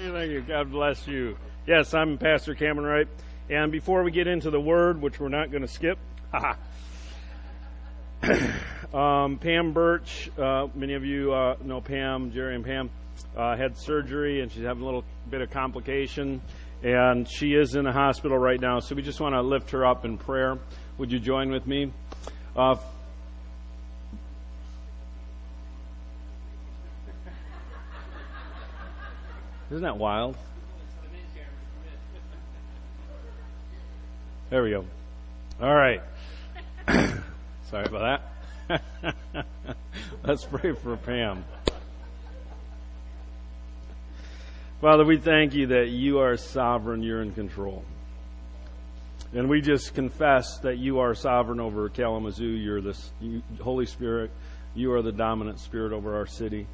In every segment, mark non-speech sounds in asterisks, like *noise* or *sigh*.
Thank you. God bless you. Yes, I'm Pastor Cameron Wright. And before we get into the word, which we're not going to skip, *laughs* *clears throat* um, Pam Birch, uh, many of you uh, know Pam, Jerry and Pam, uh, had surgery and she's having a little bit of complication. And she is in the hospital right now. So we just want to lift her up in prayer. Would you join with me? Isn't that wild? There we go. All right. *coughs* Sorry about that. *laughs* Let's pray for Pam. Father, we thank you that you are sovereign, you're in control. And we just confess that you are sovereign over Kalamazoo. You're the Holy Spirit. You are the dominant spirit over our city.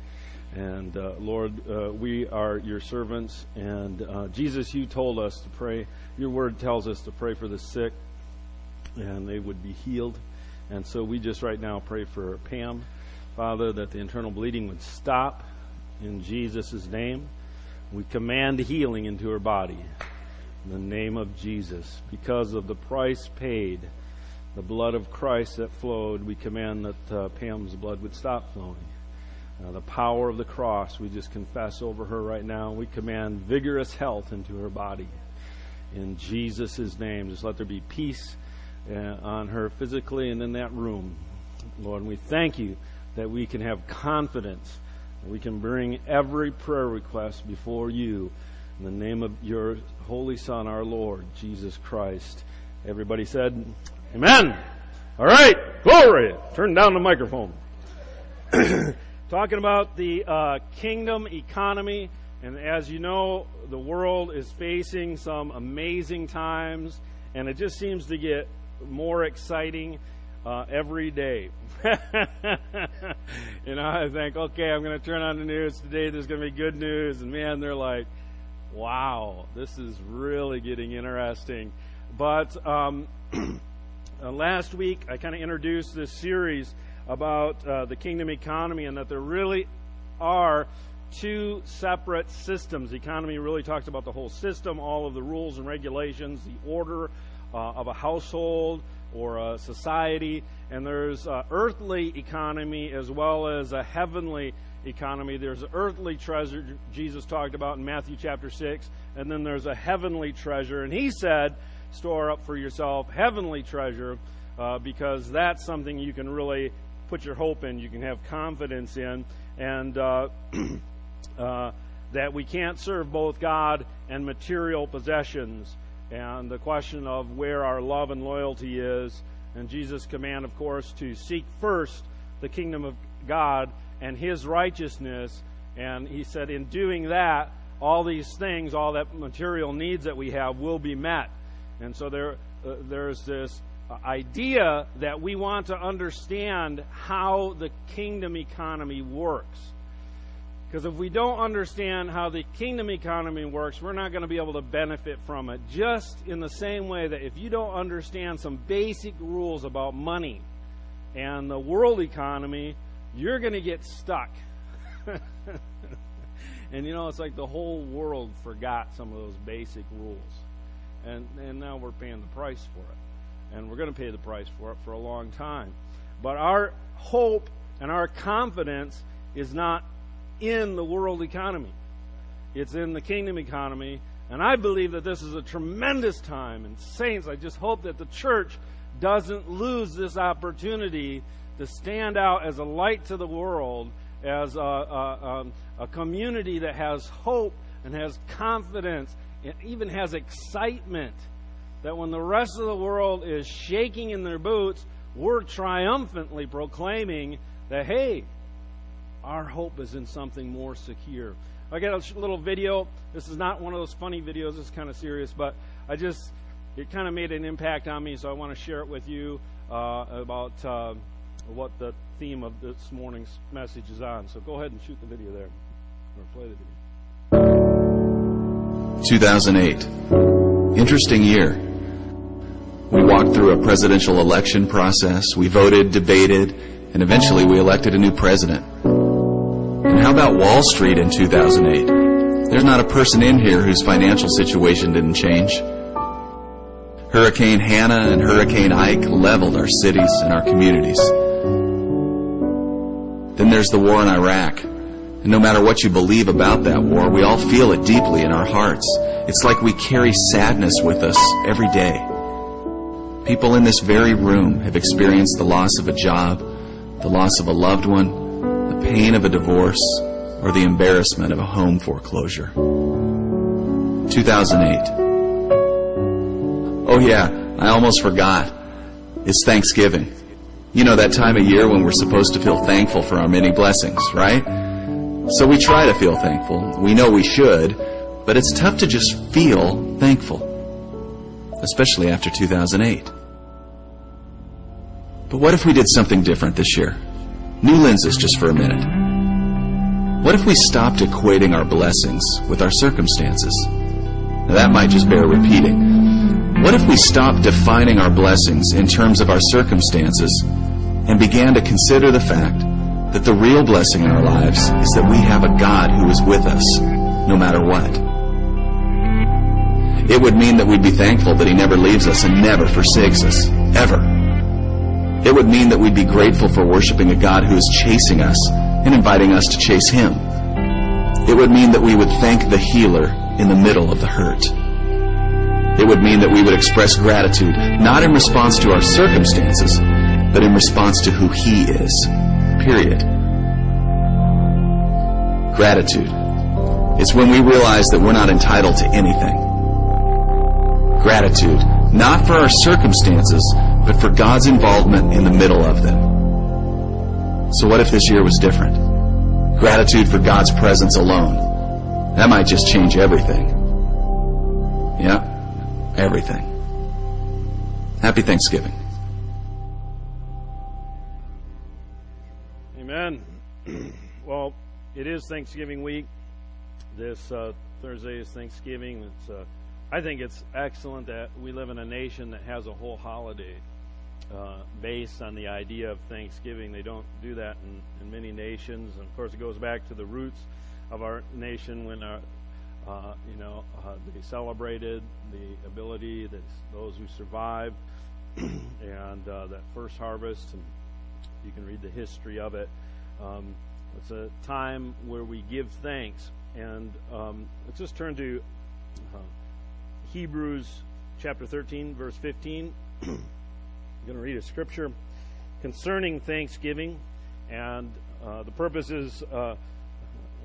And uh, Lord, uh, we are your servants. And uh, Jesus, you told us to pray. Your word tells us to pray for the sick, and they would be healed. And so we just right now pray for Pam, Father, that the internal bleeding would stop in Jesus' name. We command healing into her body in the name of Jesus. Because of the price paid, the blood of Christ that flowed, we command that uh, Pam's blood would stop flowing. Uh, the power of the cross, we just confess over her right now. We command vigorous health into her body. In Jesus' name, just let there be peace uh, on her physically and in that room. Lord, we thank you that we can have confidence. We can bring every prayer request before you in the name of your Holy Son, our Lord, Jesus Christ. Everybody said, Amen. All right, glory. Turn down the microphone. *clears throat* talking about the uh, kingdom economy. And as you know, the world is facing some amazing times, and it just seems to get more exciting uh, every day. *laughs* you know, I think, okay, I'm going to turn on the news today. There's going to be good news, and man, they're like, wow, this is really getting interesting. But um, *clears throat* uh, last week, I kind of introduced this series about uh, the kingdom economy and that there really are two separate systems. The economy really talks about the whole system, all of the rules and regulations, the order uh, of a household or a society, and there's an earthly economy as well as a heavenly economy. There's an earthly treasure Jesus talked about in Matthew chapter 6, and then there's a heavenly treasure. And he said, store up for yourself heavenly treasure uh, because that's something you can really put your hope in, you can have confidence in, and uh, *clears throat* uh, that we can't serve both God and material possessions. And the question of where our love and loyalty is, and Jesus' command, of course, to seek first the kingdom of God and His righteousness. And He said, in doing that, all these things, all that material needs that we have, will be met. And so there, uh, there's this Uh, idea that we want to understand how the kingdom economy works. Because if we don't understand how the kingdom economy works, we're not going to be able to benefit from it. Just in the same way that if you don't understand some basic rules about money and the world economy, you're going to get stuck. *laughs* and you know, it's like the whole world forgot some of those basic rules. And, and now we're paying the price for it and we're going to pay the price for it for a long time. But our hope and our confidence is not in the world economy. It's in the kingdom economy. And I believe that this is a tremendous time. And, saints, I just hope that the church doesn't lose this opportunity to stand out as a light to the world, as a, a, um, a community that has hope and has confidence and even has excitement that when the rest of the world is shaking in their boots, we're triumphantly proclaiming that, hey, our hope is in something more secure. I got a little video. This is not one of those funny videos. It's kind of serious, but I just, it kind of made an impact on me, so I want to share it with you uh, about uh, what the theme of this morning's message is on. So go ahead and shoot the video there, or play the video. 2008. Interesting year. We walked through a presidential election process. We voted, debated, and eventually we elected a new president. And how about Wall Street in 2008? There's not a person in here whose financial situation didn't change. Hurricane Hanna and Hurricane Ike leveled our cities and our communities. Then there's the war in Iraq. And no matter what you believe about that war, we all feel it deeply in our hearts. It's like we carry sadness with us every day. People in this very room have experienced the loss of a job, the loss of a loved one, the pain of a divorce, or the embarrassment of a home foreclosure. 2008. Oh yeah, I almost forgot. It's Thanksgiving. You know that time of year when we're supposed to feel thankful for our many blessings, right? So we try to feel thankful. We know we should, but it's tough to just feel thankful, especially after 2008. But what if we did something different this year? New lenses just for a minute. What if we stopped equating our blessings with our circumstances? Now that might just bear repeating. What if we stopped defining our blessings in terms of our circumstances and began to consider the fact that the real blessing in our lives is that we have a God who is with us no matter what? It would mean that we'd be thankful that He never leaves us and never forsakes us, ever. It would mean that we'd be grateful for worshiping a God who is chasing us and inviting us to chase Him. It would mean that we would thank the healer in the middle of the hurt. It would mean that we would express gratitude, not in response to our circumstances, but in response to who He is. Period. Gratitude. It's when we realize that we're not entitled to anything gratitude, not for our circumstances, but for God's involvement in the middle of them. So what if this year was different? Gratitude for God's presence alone. That might just change everything. Yeah, everything. Happy Thanksgiving. Amen. *clears throat* well, it is Thanksgiving week. This uh, Thursday is Thanksgiving. It's uh, I think it's excellent that we live in a nation that has a whole holiday uh, based on the idea of Thanksgiving. They don't do that in, in many nations. And of course, it goes back to the roots of our nation when our, uh, you know, uh, they celebrated the ability that those who survived *clears throat* and uh, that first harvest. And you can read the history of it. Um, it's a time where we give thanks. And um, let's just turn to uh, Hebrews chapter 13, verse 15. *clears throat* I'm going to read a scripture concerning Thanksgiving, and uh, the purpose is uh,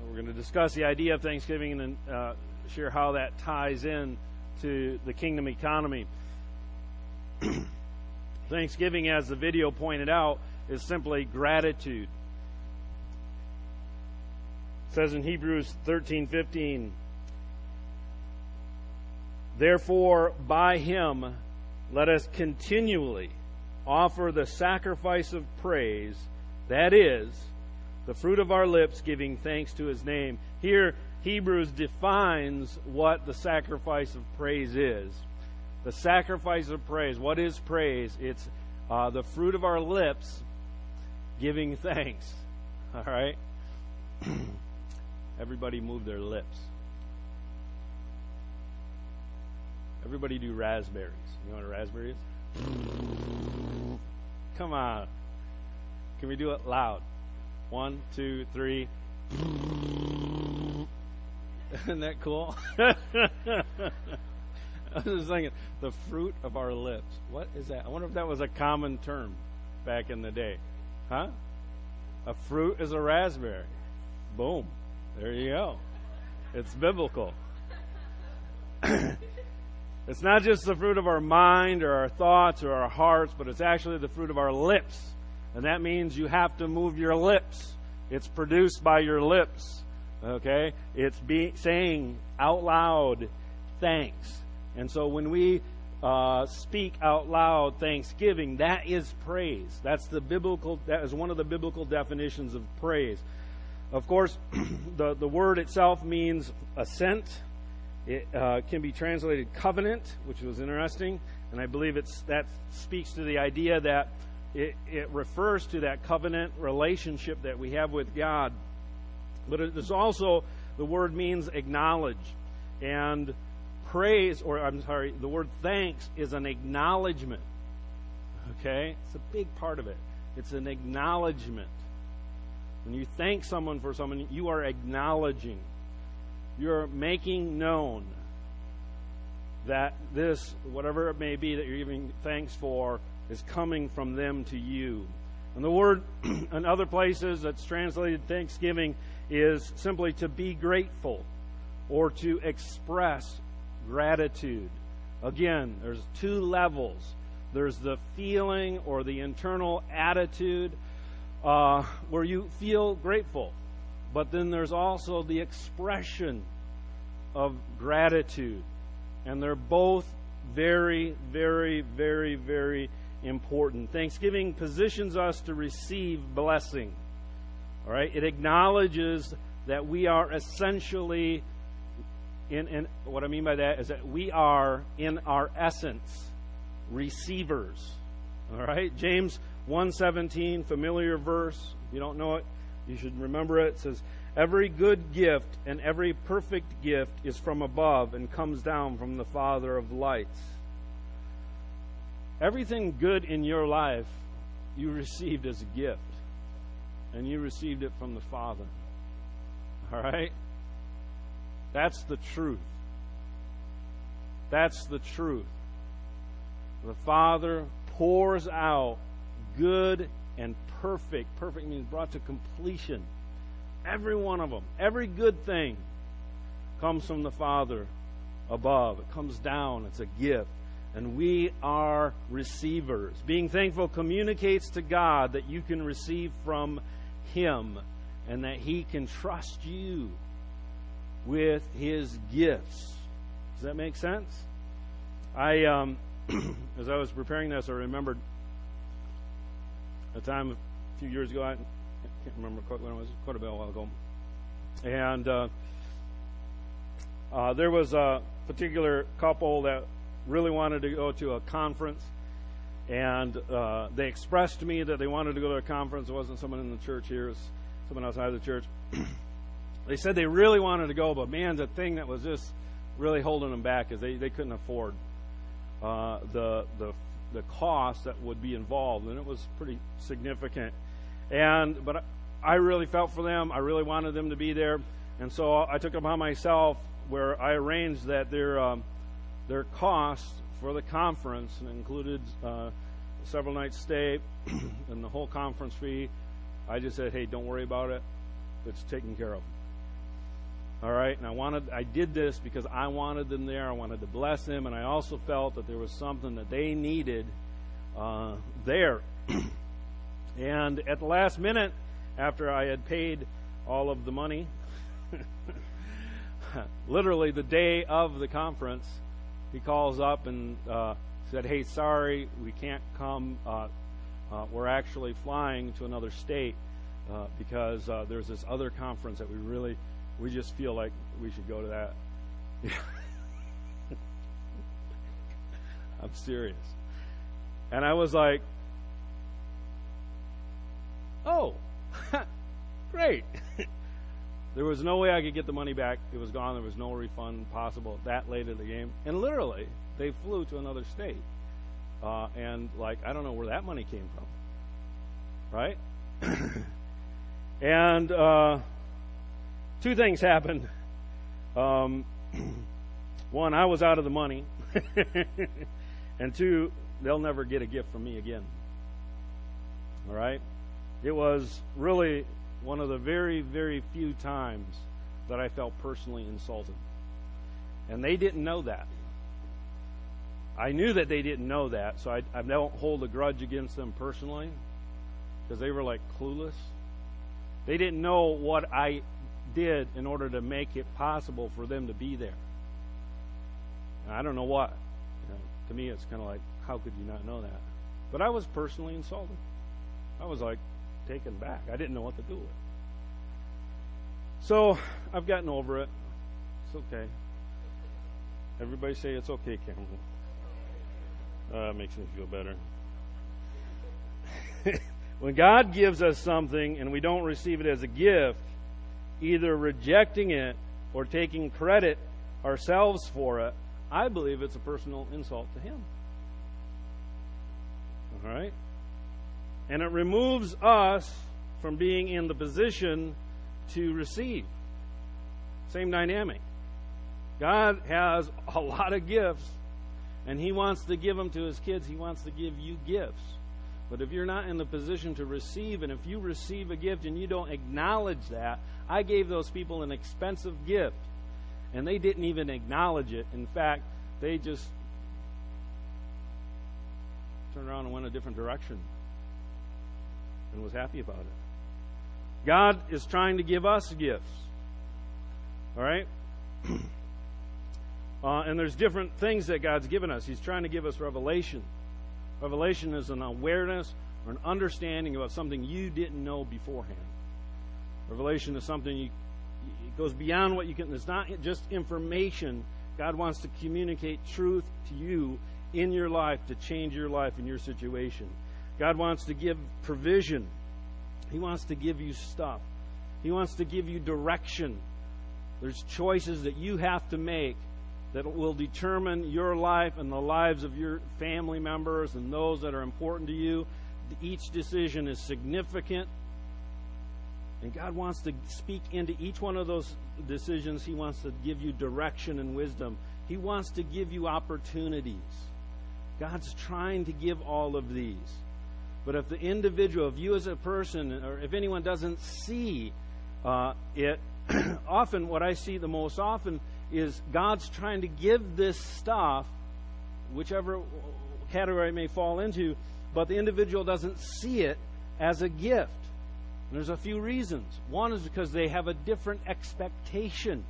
we're going to discuss the idea of Thanksgiving and then uh, share how that ties in to the kingdom economy. *clears throat* Thanksgiving, as the video pointed out, is simply gratitude. It says in Hebrews 13:15, Therefore, by him, let us continually offer the sacrifice of praise, that is, the fruit of our lips giving thanks to his name. Here, Hebrews defines what the sacrifice of praise is. The sacrifice of praise. What is praise? It's uh, the fruit of our lips giving *laughs* thanks. All right? *clears throat* Everybody move their lips. Everybody do raspberries. You know what a raspberry is? Come on. Can we do it loud? One, two, three. *laughs* Isn't that cool? *laughs* I was just thinking, the fruit of our lips. What is that? I wonder if that was a common term back in the day. Huh? A fruit is a raspberry. Boom. There you go. It's biblical. *clears throat* It's not just the fruit of our mind or our thoughts or our hearts, but it's actually the fruit of our lips. And that means you have to move your lips. It's produced by your lips. Okay? It's be, saying out loud thanks. And so when we uh, speak out loud thanksgiving, that is praise. That's the biblical, that is one of the biblical definitions of praise. Of course, *clears throat* the, the word itself means assent it uh, can be translated covenant, which was interesting, and I believe it's that speaks to the idea that it, it refers to that covenant relationship that we have with God. But there's also the word means acknowledge. And praise, or I'm sorry, the word thanks is an acknowledgement. Okay? It's a big part of it. It's an acknowledgement. When you thank someone for something, you are acknowledging. You're making known that this, whatever it may be that you're giving thanks for, is coming from them to you. And the word *clears throat* in other places that's translated thanksgiving is simply to be grateful or to express gratitude. Again, there's two levels. There's the feeling or the internal attitude uh, where you feel grateful. But then there's also the expression of gratitude. And they're both very, very, very, very important. Thanksgiving positions us to receive blessing. All right? It acknowledges that we are essentially in, in what I mean by that is that we are in our essence receivers. All right? James 117, familiar verse. If you don't know it, you should remember it. It says, Every good gift and every perfect gift is from above and comes down from the Father of lights. Everything good in your life you received as a gift, and you received it from the Father. All right? That's the truth. That's the truth. The Father pours out good and perfect. Perfect means brought to completion. Every one of them, every good thing comes from the Father above. It comes down. It's a gift. And we are receivers. Being thankful communicates to God that you can receive from Him and that He can trust you with His gifts. Does that make sense? I, um, *clears throat* as I was preparing this, I remembered a time few years ago. I can't remember when it was, quite a while ago, and uh, uh, there was a particular couple that really wanted to go to a conference, and uh, they expressed to me that they wanted to go to a conference. It wasn't someone in the church here; it was someone outside of the church. *clears throat* they said they really wanted to go, but man, the thing that was just really holding them back is they, they couldn't afford uh, the the the cost that would be involved, and it was pretty significant. And but I really felt for them. I really wanted them to be there, and so I took it upon myself where I arranged that their um, their cost for the conference and included uh, several nights stay *clears throat* and the whole conference fee. I just said, hey, don't worry about it. It's taken care of. All right, and I wanted, I did this because I wanted them there. I wanted to bless them, and I also felt that there was something that they needed uh, there. *clears throat* and at the last minute, after I had paid all of the money, *laughs* literally the day of the conference, he calls up and uh, said, "Hey, sorry, we can't come. Uh, uh we're actually flying to another state uh, because uh, there's this other conference that we really." we just feel like we should go to that. *laughs* I'm serious. And I was like, oh, *laughs* great. *laughs* there was no way I could get the money back. It was gone. There was no refund possible that late in the game. And literally, they flew to another state. Uh, and, like, I don't know where that money came from. Right? *coughs* and, uh, two things happened. Um, *clears throat* one, I was out of the money, *laughs* and two, they'll never get a gift from me again. All right? It was really one of the very, very few times that I felt personally insulted. And they didn't know that. I knew that they didn't know that, so I, I don't hold a grudge against them personally because they were like clueless. They didn't know what I did in order to make it possible for them to be there. And I don't know what. You know, to me, it's kind of like, how could you not know that? But I was personally insulted. I was like taken back. I didn't know what to do with it. So I've gotten over it. It's okay. Everybody say it's okay, Cameron. Uh, makes me feel better. *laughs* when God gives us something and we don't receive it as a gift, either rejecting it or taking credit ourselves for it, I believe it's a personal insult to Him. All right? And it removes us from being in the position to receive. Same dynamic. God has a lot of gifts, and He wants to give them to His kids. He wants to give you gifts. But if you're not in the position to receive, and if you receive a gift and you don't acknowledge that, I gave those people an expensive gift, and they didn't even acknowledge it. In fact, they just turned around and went a different direction and was happy about it. God is trying to give us gifts. All right? *clears throat* Uh, and there's different things that God's given us. He's trying to give us revelation. Revelation is an awareness or an understanding about something you didn't know beforehand. Revelation is something you, it goes beyond what you can. It's not just information. God wants to communicate truth to you in your life to change your life and your situation. God wants to give provision. He wants to give you stuff. He wants to give you direction. There's choices that you have to make that will determine your life and the lives of your family members and those that are important to you. Each decision is significant. And God wants to speak into each one of those decisions. He wants to give you direction and wisdom. He wants to give you opportunities. God's trying to give all of these. But if the individual, if you as a person, or if anyone doesn't see uh, it, *clears throat* often what I see the most often is God's trying to give this stuff, whichever category it may fall into, but the individual doesn't see it as a gift. And there's a few reasons. One is because they have a different expectation.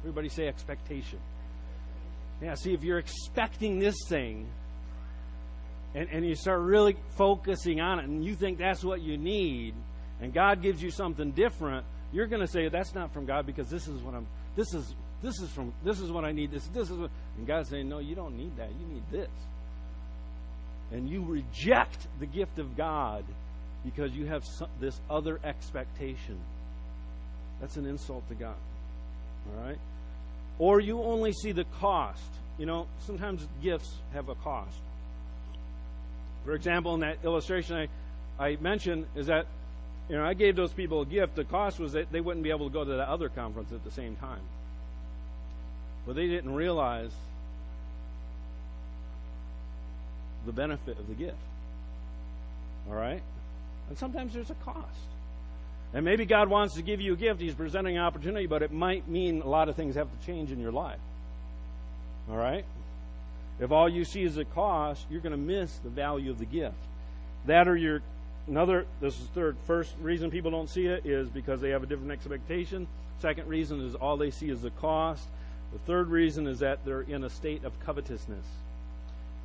Everybody say expectation. Yeah, see, if you're expecting this thing, and, and you start really focusing on it, and you think that's what you need, and God gives you something different, you're going to say that's not from God because this is what I'm. This is this is from this is what I need. This this is what, and God's saying, no, you don't need that. You need this. And you reject the gift of God because you have some, this other expectation. That's an insult to God. All right? Or you only see the cost. You know, sometimes gifts have a cost. For example, in that illustration I, I mentioned, is that you know I gave those people a gift. The cost was that they wouldn't be able to go to the other conference at the same time. But they didn't realize the benefit of the gift. All right? And sometimes there's a cost. And maybe God wants to give you a gift. He's presenting an opportunity, but it might mean a lot of things have to change in your life. All right? If all you see is a cost, you're going to miss the value of the gift. That or your another this is third first reason people don't see it is because they have a different expectation. Second reason is all they see is the cost. The third reason is that they're in a state of covetousness.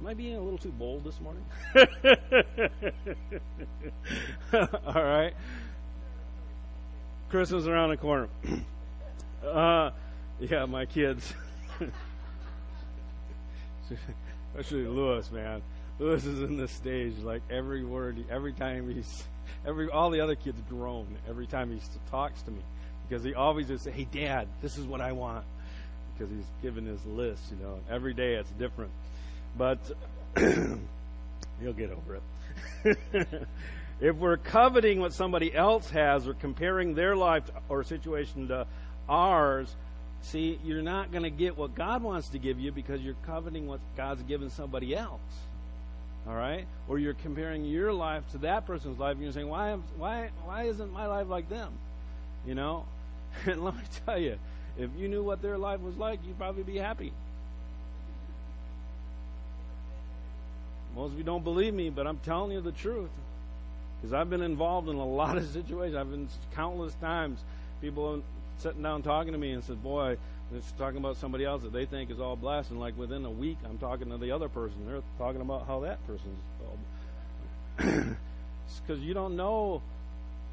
Am I being a little too bold this morning? *laughs* All right. Christmas around the corner. *clears throat* Uh, yeah, my kids. *laughs* *laughs* Especially Lewis, man. Lewis is in the stage, like every word, every time he's, every all the other kids groan every time he talks to me, because he always just say, "Hey, Dad, this is what I want," because he's given his list. You know, every day it's different. But *clears throat* you'll get over it. *laughs* if we're coveting what somebody else has or comparing their life or situation to ours, see, you're not going to get what God wants to give you because you're coveting what God's given somebody else. All right? Or you're comparing your life to that person's life and you're saying, why, why, why isn't my life like them? You know? *laughs* And let me tell you, if you knew what their life was like, you'd probably be happy. Most of you don't believe me, but I'm telling you the truth. Because I've been involved in a lot of *laughs* situations. I've been countless times people sitting down talking to me and said, "Boy, it's talking about somebody else that they think is all blessed." And like within a week, I'm talking to the other person. They're talking about how that person's all. because *clears throat* you don't know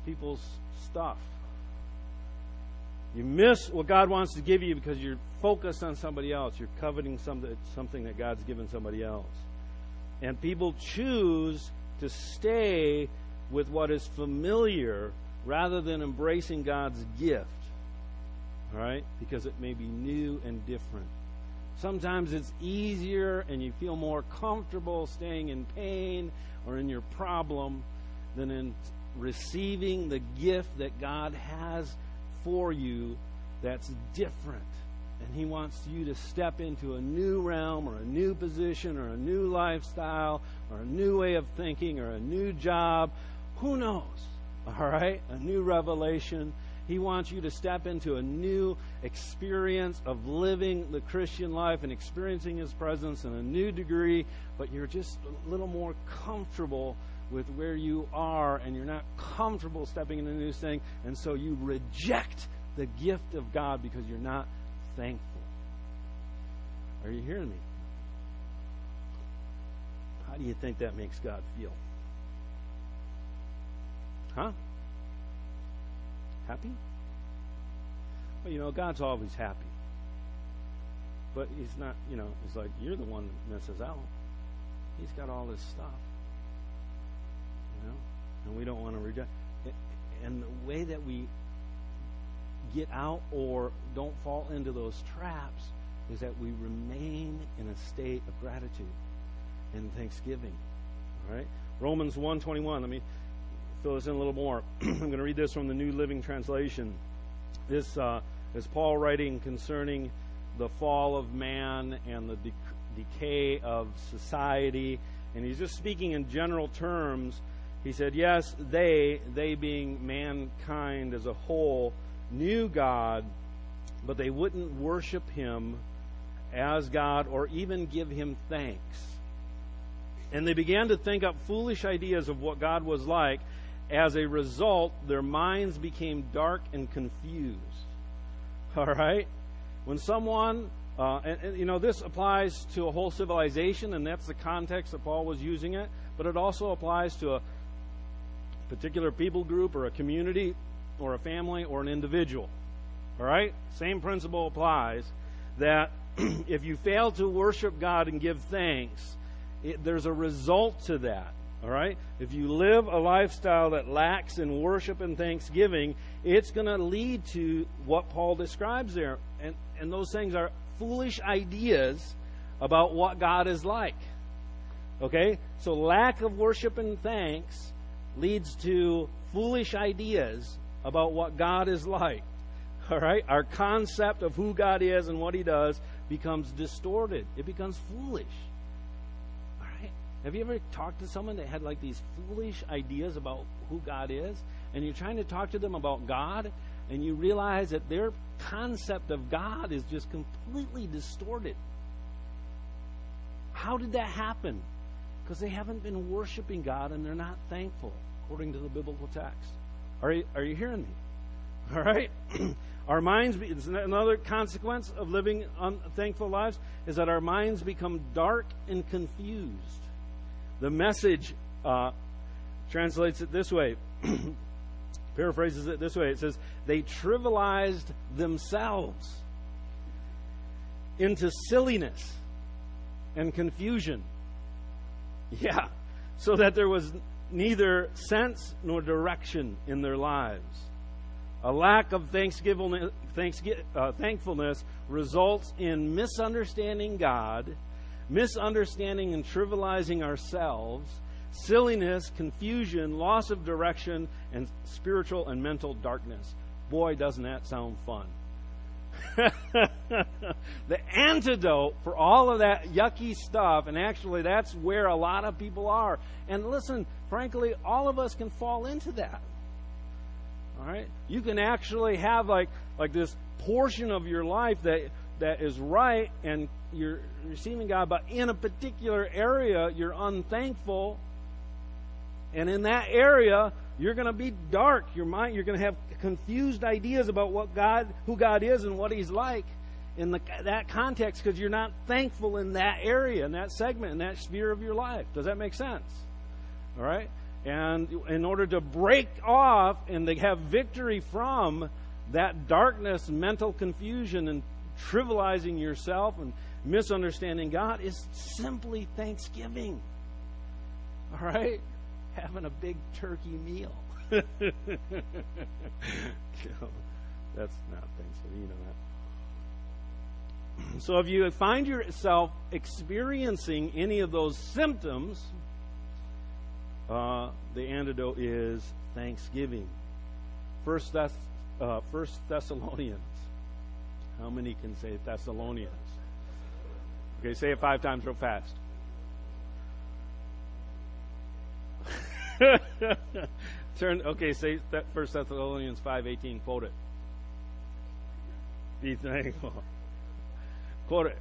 people's stuff. You miss what God wants to give you because you're focused on somebody else. You're coveting something, something that God's given somebody else. And people choose to stay with what is familiar rather than embracing God's gift. All right? Because it may be new and different. Sometimes it's easier and you feel more comfortable staying in pain or in your problem than in receiving the gift that God has for you that's different. And He wants you to step into a new realm or a new position or a new lifestyle or a new way of thinking or a new job. Who knows? *laughs* All right? A new revelation. He wants you to step into a new experience of living the Christian life and experiencing His presence in a new degree, but you're just a little more comfortable with where you are and you're not comfortable stepping into a new thing, and so you reject the gift of God because you're not thankful. Are you hearing me? How do you think that makes God feel? Huh? Happy? Well, you know, God's always happy. But He's not, you know, He's like, you're the one that misses out. He's got all this stuff. You know? And we don't want to reject. And the way that we get out or don't fall into those traps is that we remain in a state of gratitude and thanksgiving. All right? Romans 1:21. Let me fill this in a little more. *clears throat* I'm going to read this from the New Living Translation. This uh, is Paul writing concerning the fall of man and the de- decay of society, and he's just speaking in general terms. He said, "Yes, they, they being mankind as a whole, knew God, but they wouldn't worship Him as God or even give Him thanks." And they began to think up foolish ideas of what God was like. As a result, their minds became dark and confused. *laughs* All right? When someone, uh, and, and, you know, this applies to a whole civilization, and that's the context that Paul was using it, but it also applies to a particular people group or a community or a family or an individual. All right? Same principle applies that *clears throat* if you fail to worship God and give thanks, it, there's a result to that. All right? If you live a lifestyle that lacks in worship and thanksgiving, it's going to lead to what Paul describes there. And, and those things are foolish ideas about what God is like. Okay? So lack of worship and thanks leads to foolish ideas about what God is like. *laughs* All right? Our concept of who God is and what He does becomes distorted. It becomes foolish. Have you ever talked to someone that had like these foolish ideas about who God is? And you're trying to talk to them about God, and you realize that their concept of God is just completely distorted. How did that happen? Because they haven't been worshiping God and they're not thankful, according to the biblical text. Are you, are you hearing me? *laughs* All right? *clears throat* our minds, another consequence of living unthankful lives is that our minds become dark and confused. The message uh, translates it this way, *clears throat* paraphrases it this way. It says, They trivialized themselves into silliness and confusion. *laughs* Yeah, so that there was neither sense nor direction in their lives. A lack of uh, thankfulness results in misunderstanding God, misunderstanding and trivializing ourselves, silliness, confusion, loss of direction, and spiritual and mental darkness. Boy, doesn't that sound fun. *laughs* the antidote for all of that yucky stuff, and actually that's where a lot of people are. And listen, frankly, all of us can fall into that. All right? You can actually have like like this portion of your life that that is right and you're receiving God, but in a particular area you're unthankful. And in that area, you're going to be dark. Your mind, you're going to have confused ideas about what God, who God is, and what He's like in the, that context because you're not thankful in that area, in that segment, in that sphere of your life. Does that make sense? All right. And in order to break off and to have victory from that darkness, mental confusion, and trivializing yourself and misunderstanding God is simply thanksgiving. All right? Having a big turkey meal. *laughs* That's not Thanksgiving, you know that. So if you find yourself experiencing any of those symptoms, uh, the antidote is thanksgiving. First, Thess- uh, First Thessalonians. How many can say Thessalonians? Okay, say it five times real fast. *laughs* Turn. Okay, say First Thessalonians five eighteen. Quote it. Be thankful. Quote it.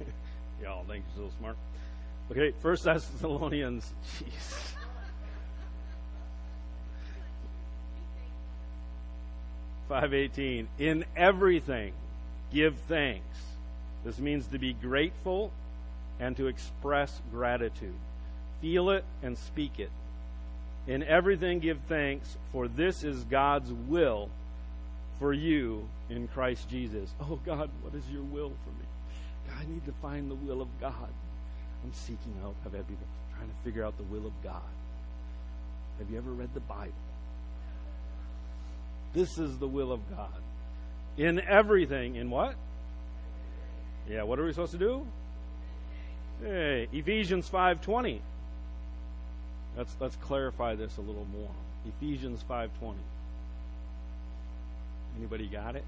*laughs* Y'all think you're so smart. Okay, First Thessalonians. *laughs* Jeez. Five eighteen. In everything, give thanks. This means to be grateful and to express gratitude. Feel it and speak it. In everything, give thanks, for this is God's will for you in Christ Jesus. *laughs* Oh God, what is your will for me? I need to find the will of God. I'm seeking out. I've had people trying to figure out the will of God. Have you ever read the Bible? This is the will of God. In everything, in what? Yeah, what are we supposed to do? Hey, Ephesians 5:20. Let's let's clarify this a little more. Ephesians 5:20. Anybody got it?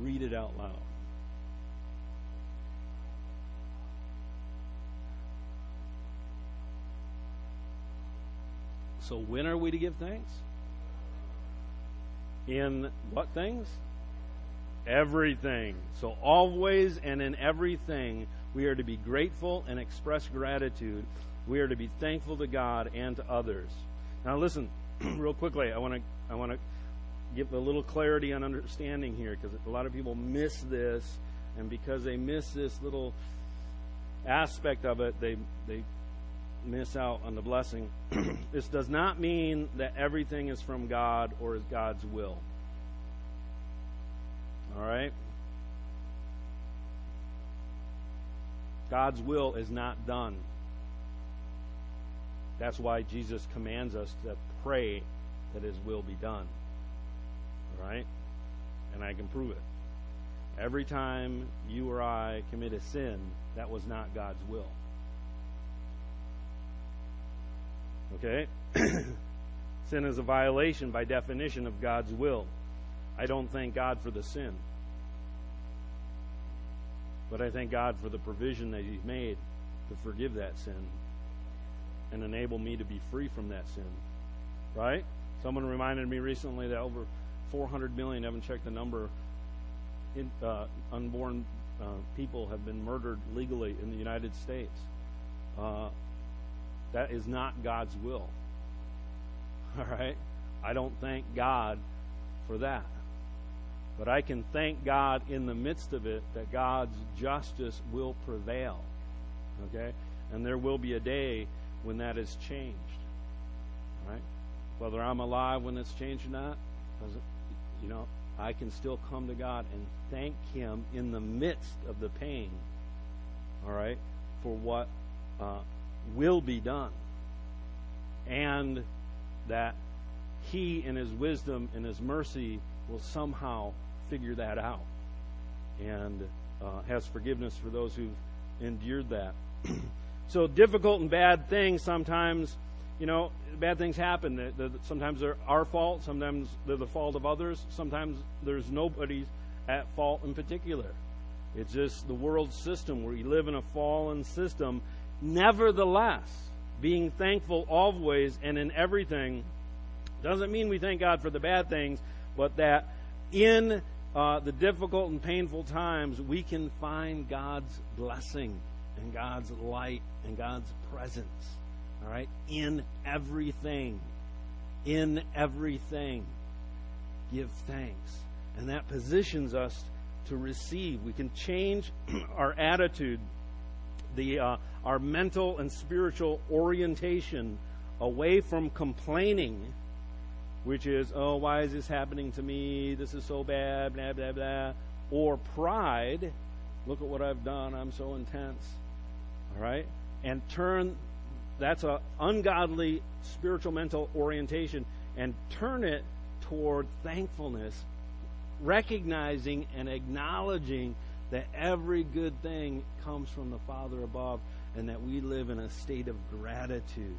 Read it out loud. So when are we to give thanks? In what things? everything. So, always and in everything, we are to be grateful and express gratitude. We are to be thankful to God and to others. Now, listen, *clears throat* real quickly, I want to I want to give a little clarity on understanding here because a lot of people miss this, and because they miss this little aspect of it, they they miss out on the blessing. *clears throat* this does not mean that everything is from God or is God's will. All right? God's will is not done. That's why Jesus commands us to pray that His will be done. All right? And I can prove it. Every time you or I commit a sin, that was not God's will. Okay? *clears throat* sin is a violation by definition of God's will. I don't thank God for the sin. But I thank God for the provision that He's made to forgive that sin and enable me to be free from that sin. Right? Someone reminded me recently that over 400 million, I haven't checked the number, in, uh, unborn uh, people have been murdered legally in the United States. Uh, that is not God's will. *laughs* All right? I don't thank God for that. But I can thank God in the midst of it that God's justice will prevail. Okay? And there will be a day when that is changed. Right? Whether I'm alive when it's changed or not, you know, I can still come to God and thank Him in the midst of the pain. All right? For what uh, will be done. And that He, in His wisdom and His mercy, will somehow figure that out and uh, has forgiveness for those who've endured that. *clears throat* so difficult and bad things sometimes, you know, bad things happen. That sometimes they're our fault. Sometimes they're the fault of others. Sometimes there's nobody at fault in particular. It's just the world system where we live in a fallen system. Nevertheless, being thankful always and in everything doesn't mean we thank God for the bad things, but that in uh, the difficult and painful times, we can find God's blessing and God's light and God's presence. All right? In everything. In everything. Give thanks. And that positions us to receive. We can change *clears throat* our attitude, the, uh, our mental and spiritual orientation away from complaining which is, oh, why is this happening to me? This is so bad, blah, blah, blah. Or pride, look at what I've done, I'm so intense. All right? And turn that's an ungodly spiritual mental orientation and turn it toward thankfulness, recognizing and acknowledging that every good thing comes from the Father above and that we live in a state of gratitude.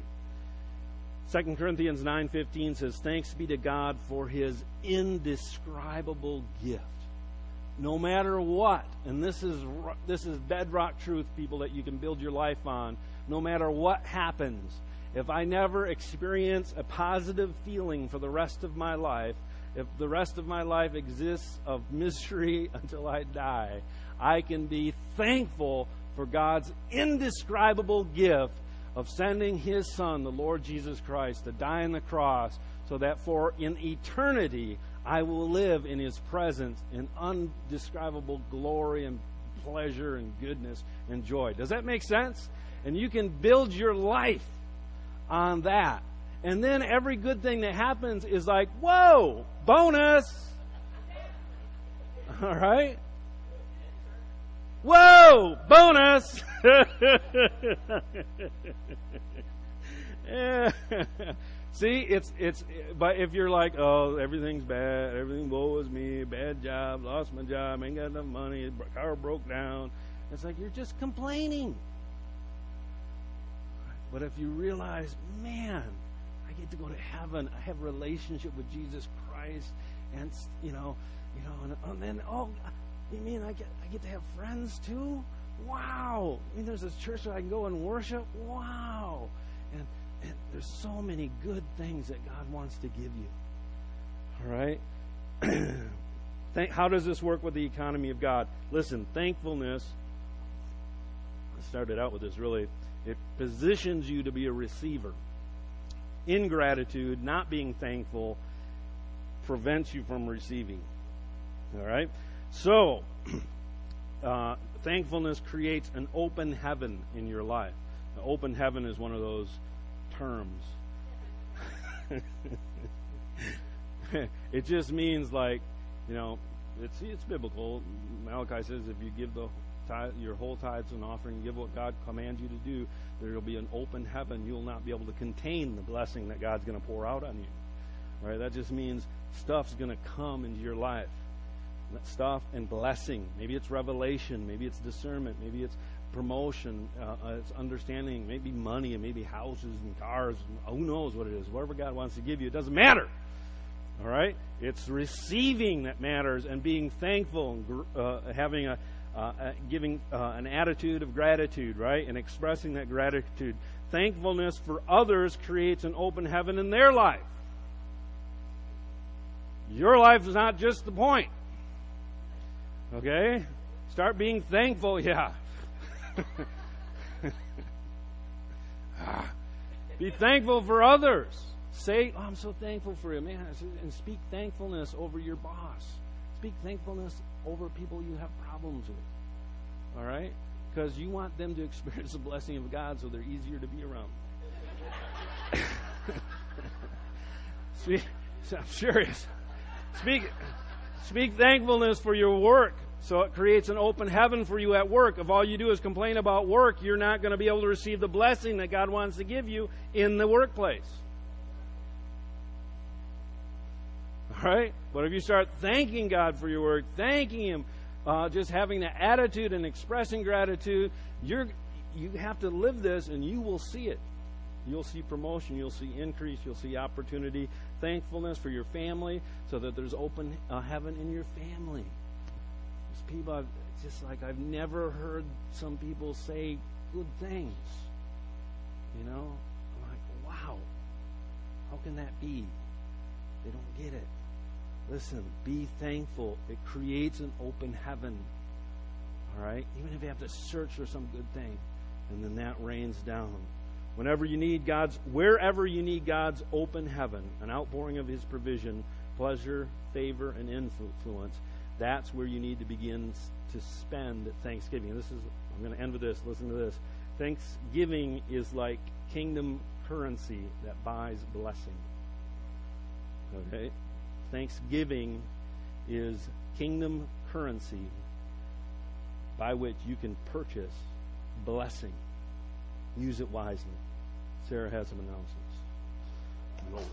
2 Corinthians 9:15 says thanks be to God for his indescribable gift. No matter what, and this is this is bedrock truth people that you can build your life on. No matter what happens, if I never experience a positive feeling for the rest of my life, if the rest of my life exists of misery *laughs* until I die, I can be thankful for God's indescribable gift of sending His Son, the Lord Jesus Christ, to die on the cross so that for in eternity I will live in His presence in undescribable glory and pleasure and goodness and joy. Does that make sense? And you can build your life on that. And then every good thing that happens is like, whoa, bonus. *laughs* All right? Whoa, bonus. See, it's it's but if you're like, oh, everything's bad, everything woe is me, bad job, lost my job, ain't got enough money, car broke down. It's like you're just complaining. But if you realize, man, I get to go to heaven, I have a relationship with Jesus Christ, and you know, you know, and, and then oh, you mean I get I get to have friends too? Wow! I mean, there's this church that I can go and worship. Wow! And, and there's so many good things that God wants to give you. All right. *clears throat* How does this work with the economy of God? Listen, thankfulness. I started out with this really. It positions you to be a receiver. Ingratitude, not being thankful, prevents you from receiving. All right? So, *clears throat* uh, thankfulness creates an open heaven in your life. Open heaven is one of those terms. *laughs* it just means like, you know, it's it's biblical. Malachi says if you give the tithe, your whole tithes and offering, give what God commands you to do, there will be an open heaven. You will not be able to contain the blessing that God's going to pour out on you. Right, that just means stuff's going to come into your life stuff and blessing. Maybe it's revelation. Maybe it's discernment. Maybe it's promotion. Uh, uh, it's understanding. Maybe money and maybe houses and cars. Who knows what it is? Whatever God wants to give you, it doesn't matter. All right? It's receiving that matters and being thankful and uh, having a uh, giving uh, an attitude of gratitude, right? And expressing that gratitude. Thankfulness for others creates an open heaven in their life. Your life is not just the point. Okay? Start being thankful, *laughs* yeah. Ah. Be thankful for others. Say, oh, I'm so thankful for you, man. And speak thankfulness over your boss. Speak thankfulness over people you have problems with. All right? Because you want them to *laughs* experience the blessing of God so they're easier to be around. *laughs* I'm serious. Speak, Speak thankfulness for your work. So it creates an open heaven for you at work. If all you do is complain about work, you're not going to be able to receive the blessing that God wants to give you in the workplace. All right? But if you start thanking God for your work, thanking Him, uh, just having the attitude and expressing gratitude, you're you have to live this, and you will see it. You'll see promotion, you'll see increase, you'll see opportunity, thankfulness for your family, so that there's open uh, heaven in your family. People, I've, just like I've never heard some people say good things. You know, I'm like, wow, how can that be? They don't get it. Listen, be thankful. It creates an open heaven. All right? Even if you have to search for some good thing, and then that rains down. Whenever you need God's, wherever you need God's open heaven, an outpouring of His provision, pleasure, favor, and influence, that's where you need to begin to spend Thanksgiving. this is, I'm going to end with this. Listen to this. Thanksgiving is like kingdom currency that buys blessing. Okay? Thanksgiving is kingdom currency by which you can purchase blessing. Use it wisely. Sarah has some announcements. Lord.